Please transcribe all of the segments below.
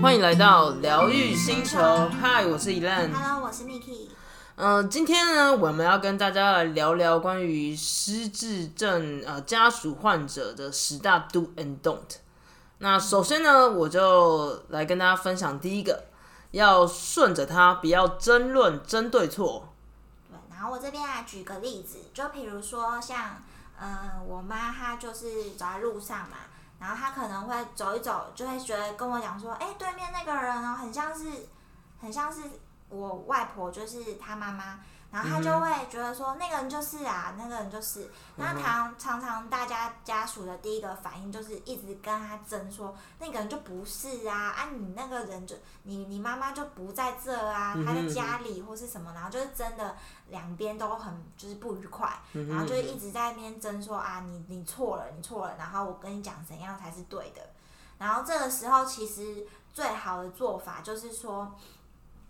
欢迎来到疗愈星球，嗨，我是 Elan。Hello，我是 Miki。嗯、今天呢，我们要跟大家来聊聊关于失智症呃家属患者的十大 Do and Don't。那首先呢，我就来跟大家分享第一个，要顺着他，不要争论争对错。然后我这边来举个例子，就比如说像，嗯、我妈她就是走在路上嘛，然后她可能会走一走，就会觉得跟我讲说，哎、对面那个人哦，很像是，很像是我外婆，就是她妈妈。然后他就会觉得说，那个人就是啊，那个人就是。那常常常大家家属的第一个反应就是一直跟他争说，那个人就不是啊，啊你那个人就你你妈妈就不在这啊，她在家里或是什么，然后就是真的两边都很就是不愉快，然后就一直在那边争说啊你你错了你错了，然后我跟你讲怎样才是对的，然后这个时候其实最好的做法就是说。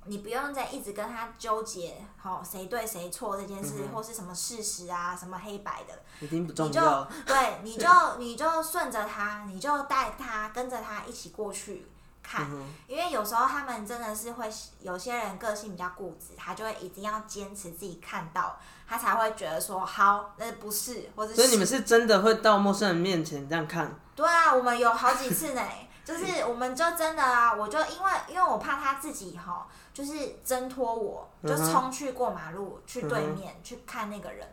你不用再一直跟他纠结，好、谁对谁错这件事，或是什么事实啊，什么黑白的，一定不重你就要。对，你 就你就顺着他，你就带他跟着他一起过去看，因为有时候他们真的是会，有些人个性比较固执，他就会一定要坚持自己看到，他才会觉得说好，那不是，或者所以你们是真的会到陌生人面前这样看？对啊，我们有好几次呢，就是我们就真的啊，我就因为因为我怕他自己哈，就是挣脱我，就冲去过马路、去对面、去看那个人。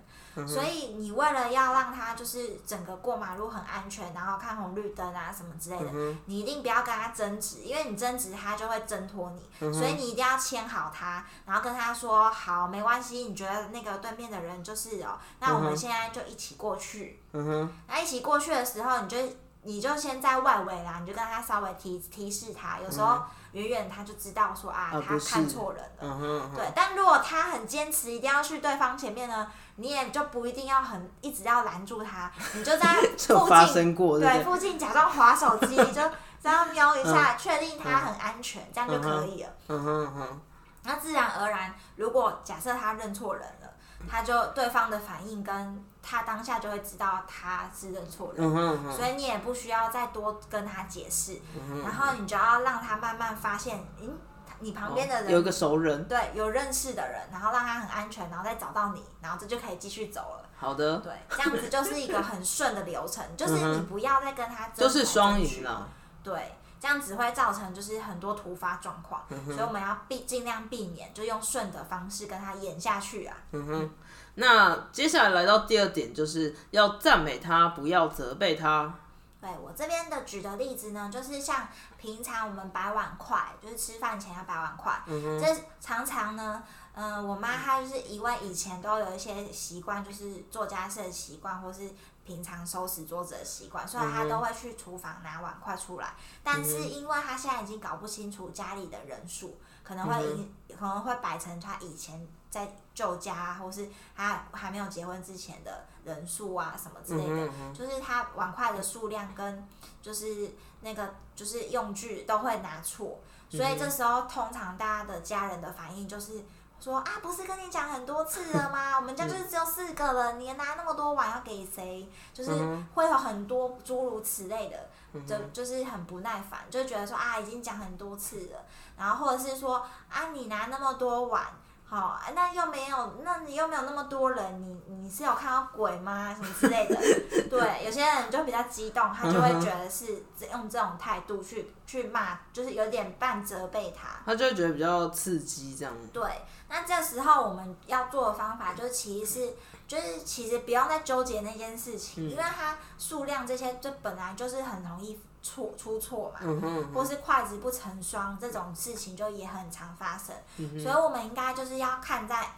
所以你为了要让他就是整个过马路很安全，然后看红绿灯啊什么之类的，你一定不要跟他争执，因为你争执他就会挣脱你，所以你一定要牵好他，然后跟他说好，没关系，你觉得那个对面的人就是哦，那我们现在就一起过去。嗯哼，那一起过去的时候，你就你就先在外围啦，你就跟他稍微提提示他，有时候远远他就知道说啊，他看错人了。嗯哼，嗯哼对，但如果他很坚持一定要去对方前面呢，你也就不一定要很一直要拦住他，你就在附近，对？附近假装划手机，就这样瞄一下，确定他很安全，这样就可以了。嗯哼嗯哼，那自然而然，如果假设他认错人了，他就对方的反应跟他当下就会知道他是认错人。嗯嗯，所以你也不需要再多跟他解释，然后你就要让他慢慢发现，嗯，你旁边的人、哦有一个熟人。对有认识的人，然后让他很安全，然后再找到你，然后这就可以继续走了。好的，对，这样子就是一个很顺的流程，就是你不要再跟他争就是双赢了。对，这样只会造成就是很多突发状况，所以我们要避尽量避免，就用顺的方式跟他演下去啊。嗯哼，那接下来来到第二点，就是要赞美他，不要责备他。对我这边的举的例子呢，就是像平常我们摆碗筷，就是吃饭前要摆碗筷，嗯这常常呢，嗯、我妈她就是因为以前都有一些习惯，就是做家事的习惯，或是平常收拾桌子的习惯，所以他都会去厨房拿碗筷出来。但是因为他现在已经搞不清楚家里的人数，可能会影、可能会摆成他以前在旧家啊，或是他还没有结婚之前的人数啊什么之类的，就是他碗筷的数量跟就是那个就是用具都会拿错，所以这时候通常大家的家人的反应就是。说啊，不是跟你讲很多次了吗？我们家就是只有四个人，你拿那么多碗要给谁？就是会有很多诸如此类的，就就是很不耐烦，就觉得说啊，已经讲很多次了，然后或者是说啊，你拿那么多碗，好、那又没有，那你又没有那么多人，你你是有看到鬼吗？什么之类的？对，有些人就比较激动，他就会觉得是用这种态度去去骂，就是有点半责备他。他就会觉得比较刺激，这样。对，那这时候我们要做的方法就是，其实是就是其实不要再纠结那件事情，因为它数量这些，这本来就是很容易错出错嘛，嗯哼，或是筷子不成双这种事情就也很常发生，嗯所以我们应该就是要看在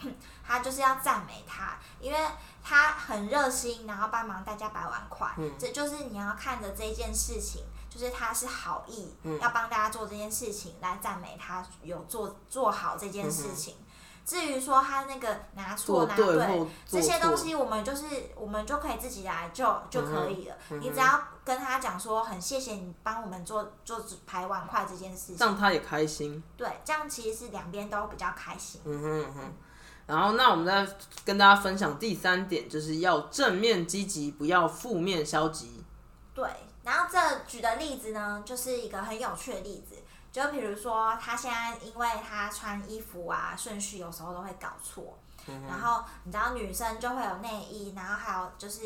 他就是要赞美他，因为他很热心，然后帮忙大家摆碗筷，嗯这就是你要看着这件事情。就是他是好意，嗯要帮大家做这件事情，来赞美他有做做好这件事情。至于说他那个拿错拿对这些东西，我们就是我们就可以自己来就就可以了。嗯你只要跟他讲说，很谢谢你帮我们做做排碗筷这件事情，让他也开心。对，这样其实是两边都比较开心。嗯哼嗯哼。然后，那我们再跟大家分享第三点，就是要正面积极，不要负面消极。对，然后这举的例子呢，就是一个很有趣的例子，就比如说他现在因为他穿衣服啊顺序有时候都会搞错，然后你知道女生就会有内衣，然后还有就是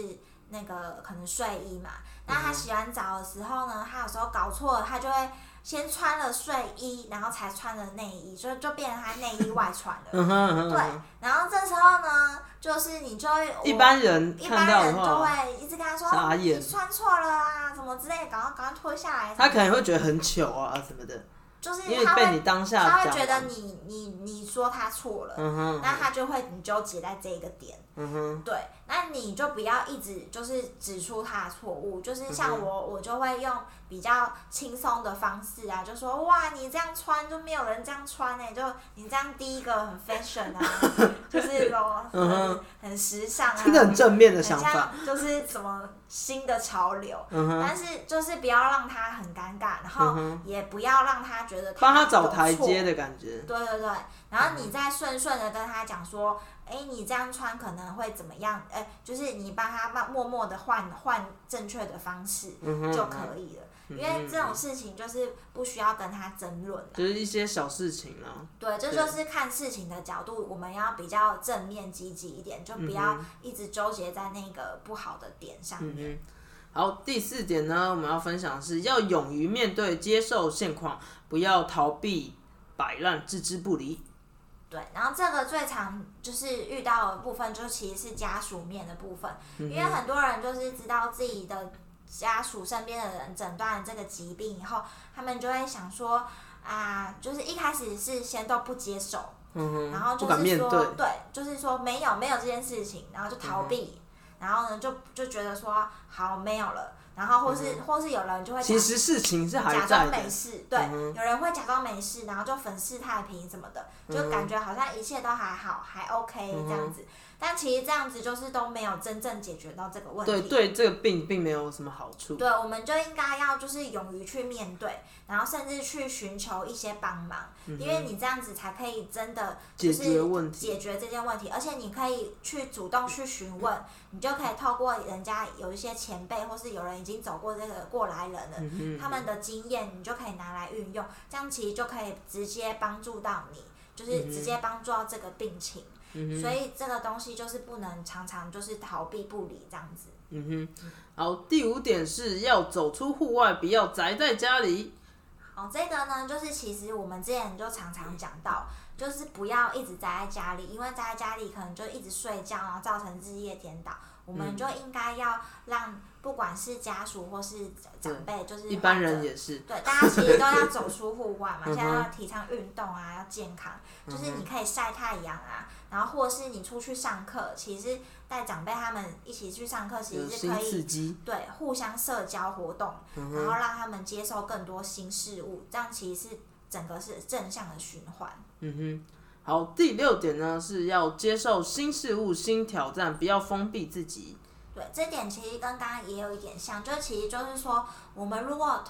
那个可能睡衣嘛，那他洗完澡的时候呢，他有时候搞错了，他就会。先穿了睡衣，然后才穿了内衣，所以就变成他内衣外穿了。对，然后这时候呢，就是你就会一般人一般人就会一直跟他说：“你穿错了啊，什么之类，赶快赶快脱下来。”他可能会觉得很糗啊什么的。就是因为被你当下，他会觉得你你你说他错了，那他就会很纠结在这一个点。嗯哼对，那你就不要一直就是指出他的错误，就是像我我就会用比较轻松的方式啊，就说哇你这样穿就没有人这样穿哎，就你这样第一个很 fashion 啊，就是很时尚啊，真的很正面的想法，就是什么新的潮流，但是就是不要让他很尴尬，然后也不要让他。觉得帮他找台阶的感觉，对对对，然后你再顺顺的跟他讲说，哎，你这样穿可能会怎么样？哎，就是你帮他慢默默的换换正确的方式就可以了，因为这种事情就是不需要跟他争论，就是一些小事情啊。对，这就是看事情的角度，我们要比较正面积极一点，就不要一直纠结在那个不好的点上面。好，第四点呢，我们要分享的是要勇于面对、接受现况，不要逃避、摆烂、置之不理。对，然后这个最常就是遇到的部分，就其实是家属面的部分，因为很多人就是知道自己的家属身边的人诊断了这个疾病以后，他们就会想说啊，就是一开始是先都不接受，嗯然后就是说对，就是说没有没有这件事情，然后就逃避。然后呢，就就觉得说好没有了，然后或是或是有人就会其实事情是还假装没事，对，有人会假装没事，然后就粉饰太平什么的，就感觉好像一切都还好，还 OK 这样子。但其实这样子就是都没有真正解决到这个问题。对对，这个病并没有什么好处。对，我们就应该要就是勇于去面对，然后甚至去寻求一些帮忙，因为你这样子才可以真的解决问题，解决这件问题。而且你可以去主动去询问，你就可以透过人家有一些前辈或是有人已经走过这个过来人了，他们的经验你就可以拿来运用，这样其实就可以直接帮助到你，就是直接帮助到这个病情。所以这个东西就是不能常常就是逃避不理这样子。嗯哼，好，第五点是要走出户外，不要宅在家里。好，这个呢，就是其实我们之前就常常讲到，就是不要一直宅在家里，因为宅在家里可能就一直睡觉，然后造成日夜颠倒。我们就应该要让不管是家属或是长辈，就是一般人也是，对，大家其实都要走出户外嘛。现在要提倡运动啊，要健康，就是你可以晒太阳啊。然后，或是你出去上课，其实带长辈他们一起去上课，其实是可以对互相社交活动，然后让他们接受更多新事物，这样其实是整个是正向的循环。嗯哼，好，第六点呢是要接受新事物、新挑战，不要封闭自己。这点其实跟刚刚也有一点像，就其实就是说，我们如果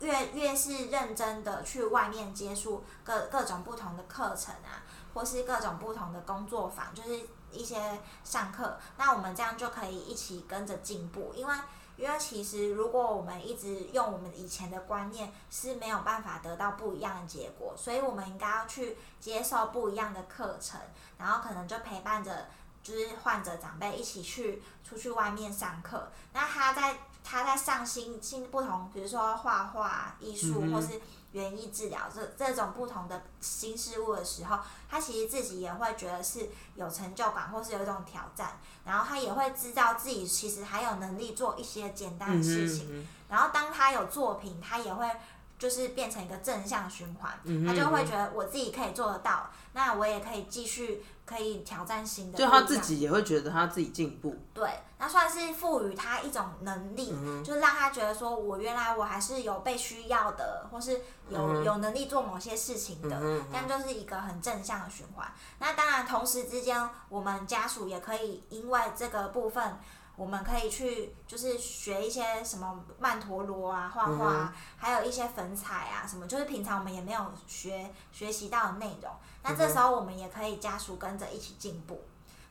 越越是认真的去外面接触各各种不同的课程啊。或是各种不同的工作坊，就是一些上课，那我们这样就可以一起跟着进步。因为，因为其实如果我们一直用我们以前的观念，是没有办法得到不一样的结果。所以，我们应该要去接受不一样的课程，然后可能就陪伴着，就是患者长辈一起去出去外面上课。那他在他在上新新不同，比如说画画、艺术，或是。园艺治疗这这种不同的新事物的时候，他其实自己也会觉得是有成就感，或是有一种挑战，然后他也会知道自己其实还有能力做一些简单的事情，然后当他有作品，他也会。就是变成一个正向循环，他就会觉得我自己可以做得到，那我也可以继续可以挑战新的。就他自己也会觉得他自己进步。对，那算是赋予他一种能力，就是让他觉得说我原来我还是有被需要的，或是有有能力做某些事情的，这样就是一个很正向的循环。那当然，同时之间我们家属也可以因为这个部分。我们可以去就是学一些什么曼陀罗啊、画画啊，还有一些粉彩啊什么，就是平常我们也没有学学习到的内容。那这时候我们也可以家属跟着一起进步。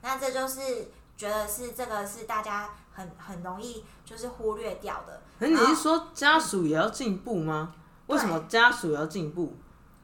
那这就是觉得是这个是大家很很容易就是忽略掉的。可你是说家属也要进步吗？为什么家属也要进步？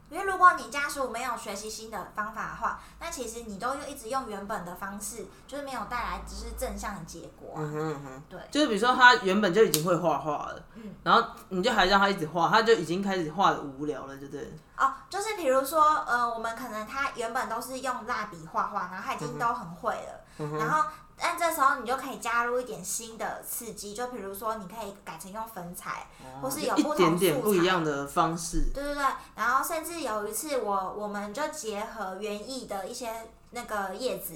因为如果你家属没有学习新的方法的话，那其实你都一直用原本的方式，就是没有带来只是正向的结果。嗯哼哼，对，就是比如说他原本就已经会画画了，嗯，然后你就还让他一直画，他就已经开始画的无聊了，对不对？哦，就是比如说，呃，我们可能他原本都是用蜡笔画画，然后他已经都很会了，然后。但这时候你就可以加入一点新的刺激，就比如说你可以改成用粉彩，或是有不同不一样的方式。对对对，然后甚至有一次我我们就结合园艺的一些。那个叶子，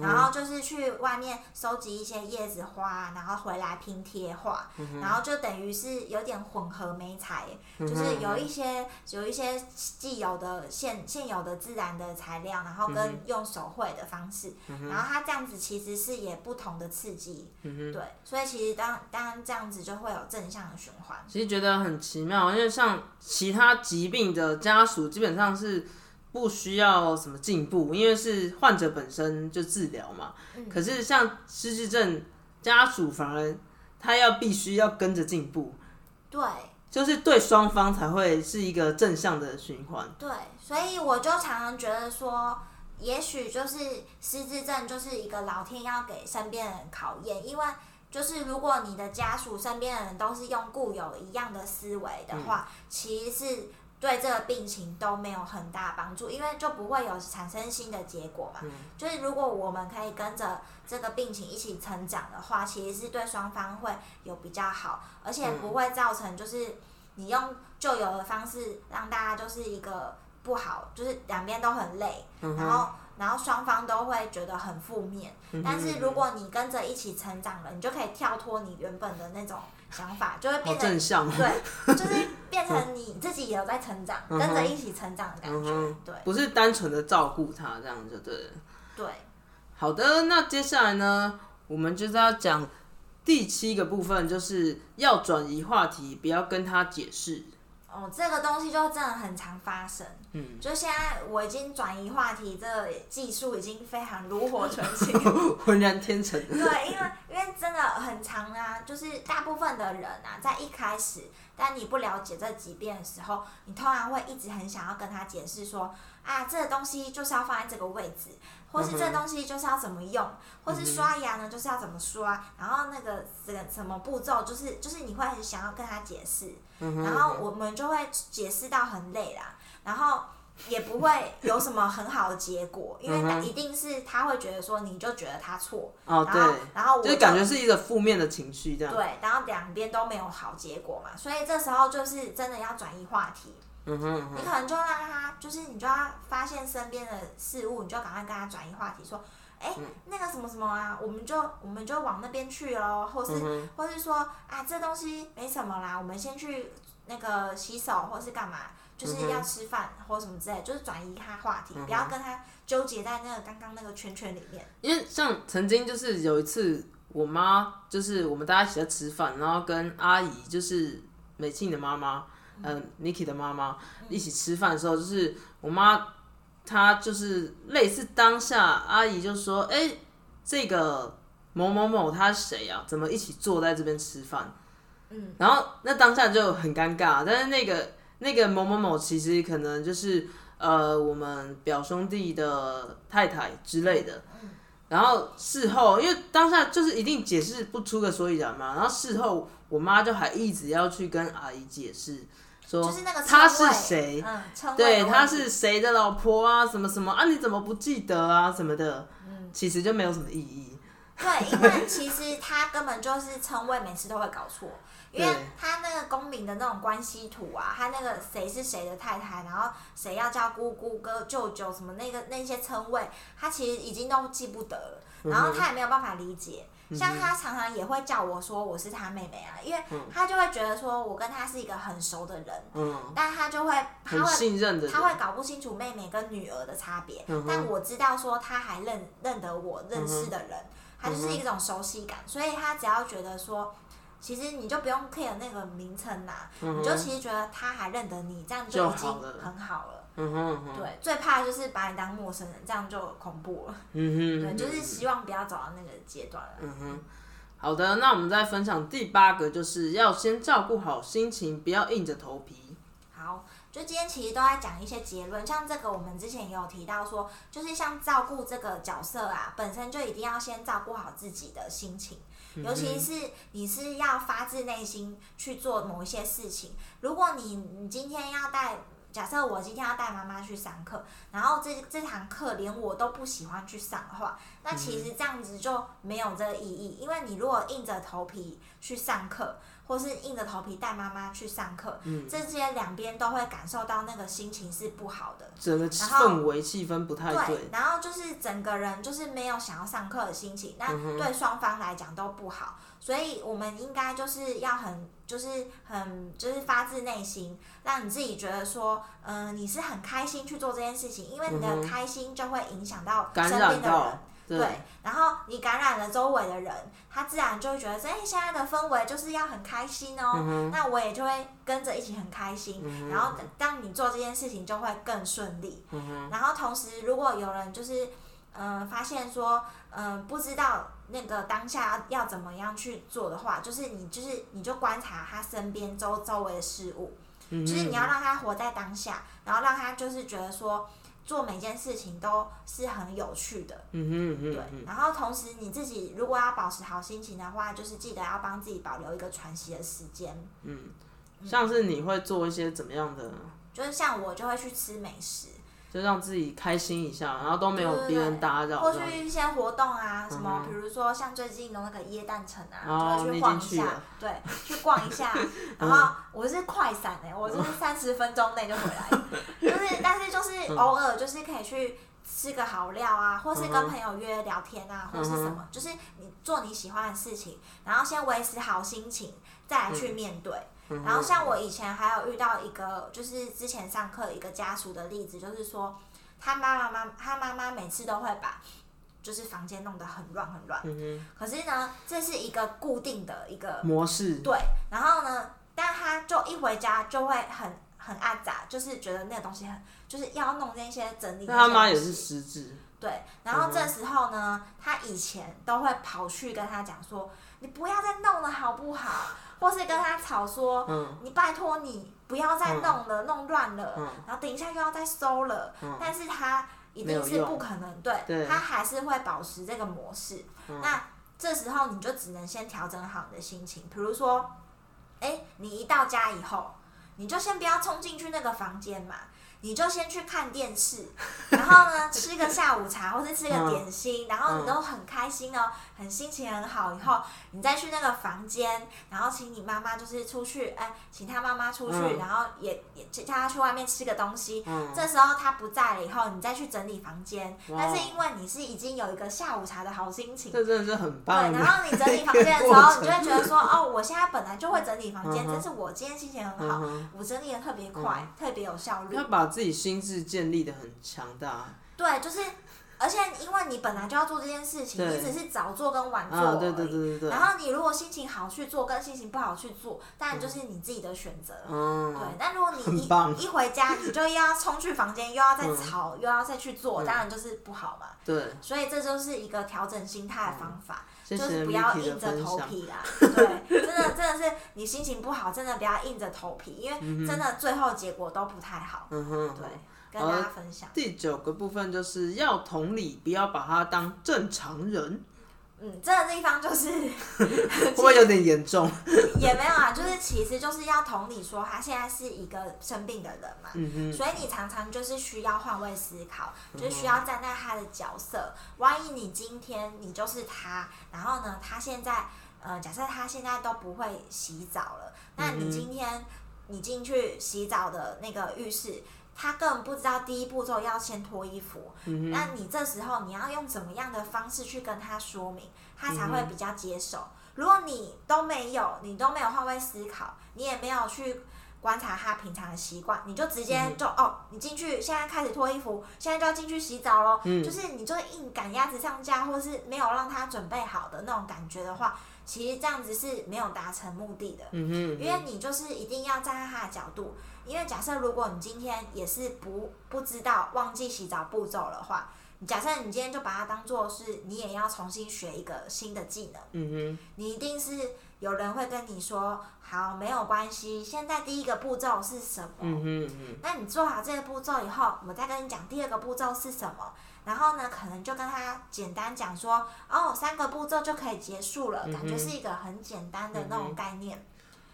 然后就是去外面收集一些叶子花，然后回来拼贴画，然后就等于是有点混合媒材，就是有一些有一些既有的现现有的自然的材料，然后跟用手绘的方式，然后它这样子其实是也不同的刺激，对，所以其实当当然这样子就会有正向的循环。其实觉得很奇妙，因为像其他疾病的家属基本上是。不需要什么进步，因为是患者本身就治疗嘛。可是像失智症家属，反而他要必须要跟着进步。对，就是对双方才会是一个正向的循环。对，所以我就常常觉得说，也许就是失智症就是一个老天要给身边人考验，因为就是如果你的家属身边的人都是用固有一样的思维的话，其实是。对这个病情都没有很大帮助，因为就不会有产生新的结果嘛。就是如果我们可以跟着这个病情一起成长的话，其实是对双方会有比较好，而且不会造成就是你用旧有的方式让大家就是一个不好，就是两边都很累，然后然后双方都会觉得很负面。但是如果你跟着一起成长了，你就可以跳脱你原本的那种。想法就会变正向，对，就是变成你自己也有在成长，跟着一起成长的感觉，对，不是单纯的照顾他这样就对。对，好的，那接下来呢，我们就是要讲第七个部分，就是要转移话题，不要跟他解释。哦，这个东西就真的很常发生。嗯，就现在我已经转移话题，这个技术已经非常炉火纯青，浑然天成。对，因为因为真的很长啊，就是大部分的人啊，在一开始，但你不了解这疾病的时候，你通常会一直很想要跟他解释说，啊，这个东西就是要放在这个位置。或是这东西就是要怎么用，或是刷牙呢，就是要怎么刷，然后那个什什么步骤，就是就是你会很想要跟他解释，然后我们就会解释到很累啦，然后也不会有什么很好的结果，因为一定是他会觉得说你就觉得他错，哦对，然后我就感觉是一个负面的情绪这样，对，然后两边都没有好结果嘛，所以这时候就是真的要转移话题。嗯哼，你可能就让他，就是你就要发现身边的事物，你就赶快跟他转移话题，说，哎，那个什么什么啊，我们就我们就往那边去喽，或是或是说啊，这东西没什么啦，我们先去那个洗手或是干嘛，就是要吃饭或什么之类，就是转移他话题，不要跟他纠结在那个刚刚那个圈圈里面。因为像曾经就是有一次，我妈就是我们大家一起在吃饭，然后跟阿姨就是美庆的妈妈。嗯，Niki 的妈妈一起吃饭的时候，就是我妈，她就是类似当下阿姨就说：“哎，这个某某某他谁啊？怎么一起坐在这边吃饭？”嗯，然后那当下就很尴尬。但是那个那个某某某其实可能就是呃我们表兄弟的太太之类的。然后事后，因为当下就是一定解释不出个所以然嘛。然后事后我妈就还一直要去跟阿姨解释。就是那个他是谁？嗯，对，他是谁的老婆啊？什么什么啊？你怎么不记得啊？什么的？嗯，其实就没有什么意义。对，因为其实他根本就是称谓，每次都会搞错。因为他那个公民的那种关系图啊，他那个谁是谁的太太，然后谁要叫姑姑、哥、舅舅什么那个那些称谓，他其实已经都记不得了，然后他也没有办法理解。像他常常也会叫我说我是他妹妹啊，因为他就会觉得说我跟他是一个很熟的人，嗯，但他就会他会信任的，他会搞不清楚妹妹跟女儿的差别，嗯但我知道说他还认认得我认识的人，他就是一种熟悉感，所以他只要觉得说。其实你就不用 care 那个名称啦，你就其实觉得他还认得你，这样就已经很好了。嗯哼，对，最怕就是把你当陌生人，这样就恐怖了。嗯哼，对，就是希望不要走到那个阶段了。嗯哼，好的，那我们再分享第八个，就是要先照顾好心情，不要硬着头皮。好，就今天其实都在讲一些结论，像这个我们之前也有提到说，就是像照顾这个角色啊，本身就一定要先照顾好自己的心情。尤其是你是要发自内心去做某一些事情，如果你你今天要带，假设我今天要带妈妈去上课，然后这这堂课连我都不喜欢去上的话，那其实这样子就没有这个意义，因为你如果硬着头皮去上课。或是硬着头皮带妈妈去上课，这些两边都会感受到那个心情是不好的，整个氛围气氛不太对。然后就是整个人就是没有想要上课的心情，那对双方来讲都不好。所以我们应该就是要很就是很就是发自内心，让你自己觉得说，嗯，你是很开心去做这件事情，因为你的开心就会影响到身边的人。对，然后你感染了周围的人，他自然就会觉得，哎，现在的氛围就是要很开心哦，那我也就会跟着一起很开心。然后当你做这件事情就会更顺利。然后同时，如果有人就是，嗯，发现说，嗯，不知道那个当下要怎么样去做的话，就是你就是你就观察他身边周周围的事物，就是你要让他活在当下，然后让他就是觉得说。做每件事情都是很有趣的，嗯哼嗯对。然后同时你自己如果要保持好心情的话，就是记得要帮自己保留一个喘息的时间。嗯，像是你会做一些怎么样的？就是像我就会去吃美食。就让自己开心一下，然后都没有别人打扰。或去一些活动啊，什么，比如说像最近的那个椰蛋城啊，就会去逛一下，对，去逛一下。然后我是快闪哎，我是三十分钟内就回来。就是，但是就是偶尔就是可以去吃个好料啊，或是跟朋友约聊天啊，或是什么，就是你做你喜欢的事情，然后先维持好心情，再来去面对。然后像我以前还有遇到一个，就是之前上课一个家属的例子，就是说他妈妈妈他妈妈每次都会把就是房间弄得很乱很乱，可是呢这是一个固定的一个模式，对，然后呢，但他就一回家就会很很阿杂，就是觉得那个东西很就是要弄那些整理。他妈也是失智，对，然后这时候呢，他以前都会跑去跟他讲说，你不要再弄了好不好？或是跟他吵说，你拜托你不要再弄了，弄乱了，然后等一下又要再收了，但是他一定是不可能，对，他还是会保持这个模式。那这时候你就只能先调整好你的心情，比如说，哎，你一到家以后，你就先不要冲进去那个房间嘛。你就先去看电视，然后呢吃个下午茶或者吃个点心，然后你都很开心哦，很心情很好。以后你再去那个房间，然后请你妈妈就是出去，哎，请他妈妈出去，然后也也叫他去外面吃个东西。这时候他不在了以后，你再去整理房间。但是因为你是已经有一个下午茶的好心情，这真的是很棒。对，然后你整理房间的时 候，你就会觉得说，哦，我现在本来就会整理房间，但是我今天心情很好，我整理的特别快，特别有效率。自己心智建立的很强大，对，就是，而且因为你本来就要做这件事情，你只是早做跟晚做，对对对对对。然后你如果心情好去做，跟心情不好去做，当然就是你自己的选择。嗯，对。但如果你一一回家，你就又要冲去房间，又要再吵，又要再去做，当然就是不好嘛。对。所以这就是一个调整心态的方法。就是不要硬着头皮啦，对，真的真的是你心情不好，真的不要硬着头皮，因为真的最后结果都不太好。嗯哼，对，跟大家分享。第九个部分就是要同理，不要把他当正常人。嗯，这个地方就是 会不会有点严重？也没有啊，就是其实就是要同理说，他现在是一个生病的人嘛，嗯所以你常常就是需要换位思考，就是需要站在他的角色。万一你今天你就是他，然后呢，他现在呃，假设他现在都不会洗澡了，那你今天你进去洗澡的那个浴室。他根本不知道第一步骤要先脱衣服，那你这时候你要用怎么样的方式去跟他说明，他才会比较接受。如果你都没有，你都没有换位思考，你也没有去观察他平常的习惯，你就直接就哦，你进去，现在开始脱衣服，现在就要进去洗澡喽。就是你就硬赶鸭子上架，或是没有让他准备好的那种感觉的话，其实这样子是没有达成目的的。嗯哼，因为你就是一定要站在他的角度，因为假设如果你今天也是不不知道忘记洗澡步骤的话。假设你今天就把它当做是你也要重新学一个新的技能，嗯哼，你一定是有人会跟你说，好，没有关系，现在第一个步骤是什么？嗯哼嗯那你做好这个步骤以后，我再跟你讲第二个步骤是什么。然后呢，可能就跟他简单讲说，哦，三个步骤就可以结束了，感觉是一个很简单的那种概念，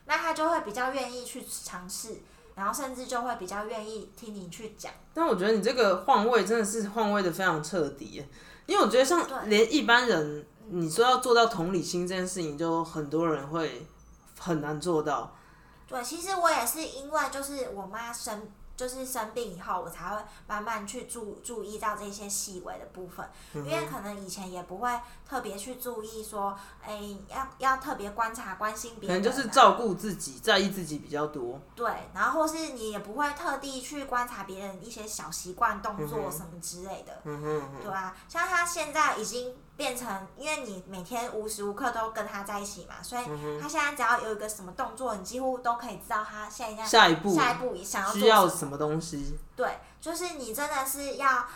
那他就会比较愿意去尝试。然后甚至就会比较愿意听你去讲。但我觉得你这个换位真的是换位的非常彻底，因为我觉得像连一般人，你说要做到同理心这件事情，就很多人会很难做到。对，其实我也是因为就是我妈生。就是生病以后，我才会慢慢去注注意到这些细微的部分，因为可能以前也不会特别去注意说，哎，要要特别观察、关心别人，可能就是照顾自己、在意自己比较多。对，然后或是你也不会特地去观察别人一些小习惯、动作什么之类的。嗯哼，对啊，像他现在已经。变成，因为你每天无时无刻都跟他在一起嘛，所以他现在只要有一个什么动作，你几乎都可以知道他现在下一步下一步想要需要什么东西。对，就是你真的是要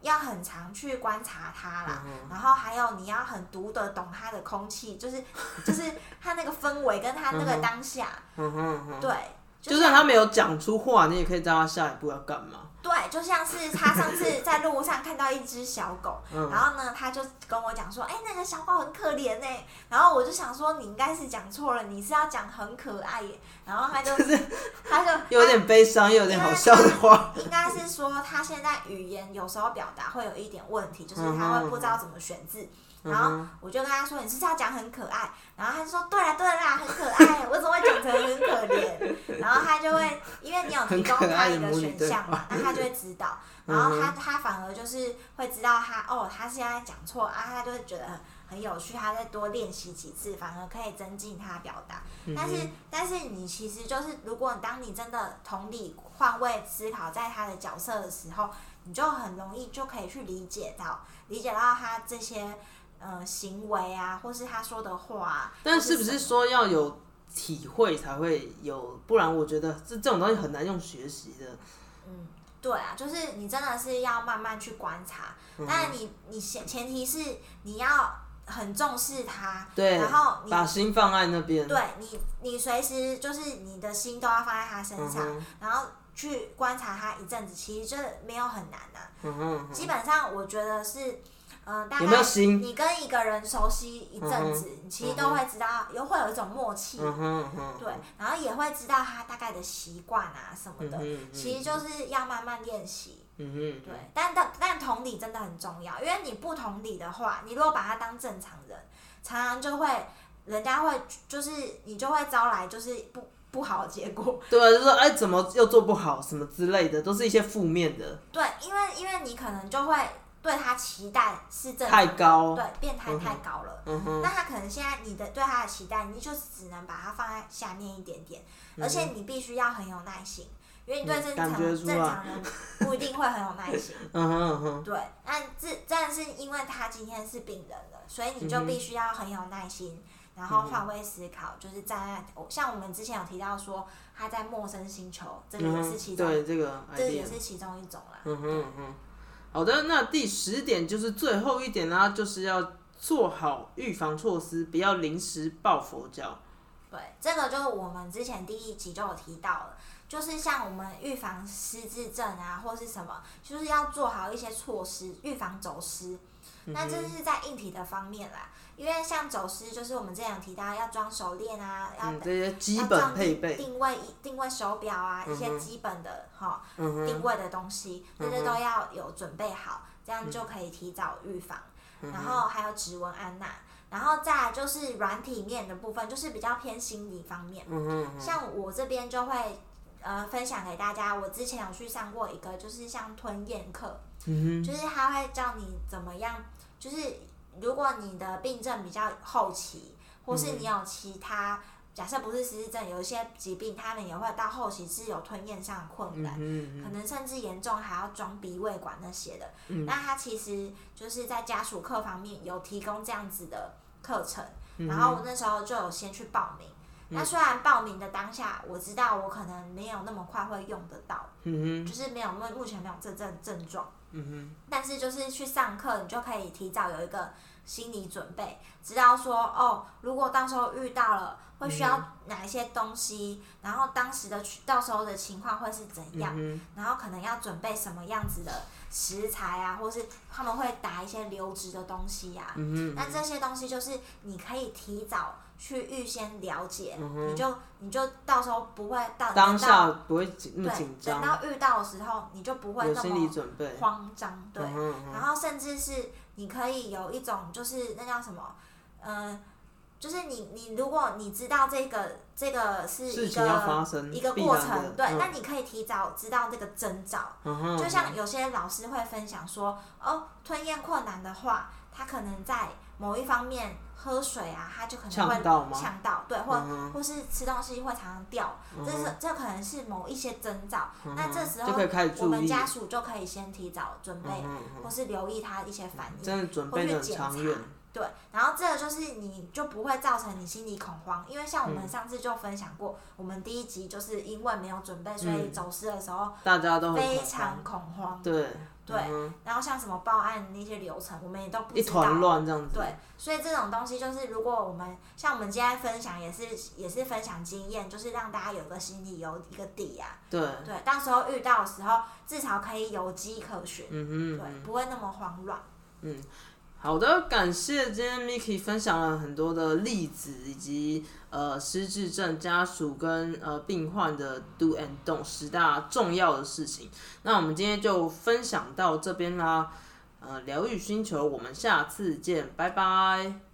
要很常去观察他啦，然后还有你要很读得懂他的空气，就是就是他那个氛围跟他那个当下，对，就算他没有讲出话，你也可以知道他下一步要干嘛。对，就像是他上次 在路上看到一只小狗，然后呢，他就跟我讲说：“哎，那个小狗很可怜呢。”然后我就想说：“你应该是讲错了，你是要讲很可爱耶。”然后他就是 他就 有点悲伤又有点好笑的话，应该是说他现在语言有时候表达会有一点问题，就是他会不知道怎么选字。然后我就跟他说：“你是要讲很可爱。”然后他就说：“对啦，对啦，很可爱。我怎么会讲成很可怜？”然后他就会，因为你有提供他一个选项嘛，那他就会知道。然后他他反而就是会知道他哦，他现在讲错啊，他就会觉得很有趣。他再多练习几次，反而可以增进他表达。但是但是你其实就是，如果当你真的同理换位思考在他的角色的时候，你就很容易就可以去理解到理解到他这些。呃，行为啊，或是他说的话，但是不是说要有体会才会有？不然我觉得这这种东西很难用学习的。嗯，对啊，就是你真的是要慢慢去观察，但你你前前提是你要很重视他，对，然后把心放在那边，对你你随时就是你的心都要放在他身上，然后去观察他一阵子，其实这没有很难的。嗯哼，基本上我觉得是。嗯，大概你跟一个人熟悉一阵子，你其实都会知道，又会有一种默契，对，然后也会知道他大概的习惯啊什么的，其实就是要慢慢练习，对，但但但同理真的很重要，因为你不同理的话，你如果把他当正常人，常常就会人家会就是你就会招来就是不不好的结果，对啊，就说哎怎么又做不好什么之类的，都是一些负面的，对，因为因为你可能就会。对他期待是正太高，对变态太高了。那他可能现在你的对他的期待，你就只能把它放在下面一点点，而且你必须要很有耐心，因为你对正常正常人不一定会很有耐心。嗯哼哼。对，那这但是因为他今天是病人了，所以你就必须要很有耐心，然后换位思考，就是站在像我们之前有提到说他在陌生星球，这个也是其中，对这个这也是其中一种啦。嗯哼哼。好的，那第十点就是最后一点啦，就是要做好预防措施，不要临时抱佛脚。对，这个就是我们之前第一集就有提到了，就是像我们预防失智症啊，或是什么，就是要做好一些措施，预防走失。那这是在硬体的方面啦，因为像走私，就是我们之前有提到要装手链啊，要这些基本配备，定位定位手表啊，一些基本的哈定位的东西，这些都要有准备好，这样就可以提早预防。然后还有指纹安娜，然后再来就是软体面的部分，就是比较偏心理方面。像我这边就会呃分享给大家，我之前有去上过一个，就是像吞咽课。就是他会教你怎么样，就是如果你的病症比较后期，或是你有其他假设不是失智症，有一些疾病，他们也会到后期是有吞咽上的困难，可能甚至严重还要装鼻胃管那些的。那他其实就是在家属课方面有提供这样子的课程，然后我那时候就有先去报名。那虽然报名的当下，我知道我可能没有那么快会用得到，就是没有目目前没有这症症状。但是就是去上课，你就可以提早有一个心理准备，知道说哦，如果到时候遇到了，会需要哪一些东西，然后当时的到时候的情况会是怎样，然后可能要准备什么样子的食材啊，或是他们会打一些流质的东西呀。那这些东西就是你可以提早。去预先了解，你就你就到时候不会到当下不会那么紧张，等到遇到的时候你就不会那么慌张，对。然后甚至是你可以有一种就是那叫什么，嗯，就是你你如果你知道这个这个是一个一个过程，对，那你可以提早知道这个征兆。就像有些老师会分享说，哦，吞咽困难的话，他可能在某一方面。喝水啊，他就可能会呛到，对，或或是吃东西会常常掉，这是这可能是某一些征兆。那这时候我们家属就可以先提早准备，或是留意他一些反应，或去检查。对，然后这个就是你就不会造成你心理恐慌，因为像我们上次就分享过，我们第一集就是因为没有准备，所以走失的时候大家都非常恐慌。对。对，然后像什么报案那些流程，我们也都不知道。一团乱这样子。对，所以这种东西就是，如果我们像我们今天分享，也是也是分享经验，就是让大家有个心里有一个底啊。对。对，到时候遇到的时候，至少可以有迹可循。嗯对，不会那么慌乱。嗯。好的，感谢今天 Miki 分享了很多的例子，以及呃失智症家属跟呃病患的 Do and Don't 十大重要的事情。那我们今天就分享到这边啦，呃，疗愈星球，我们下次见，拜拜。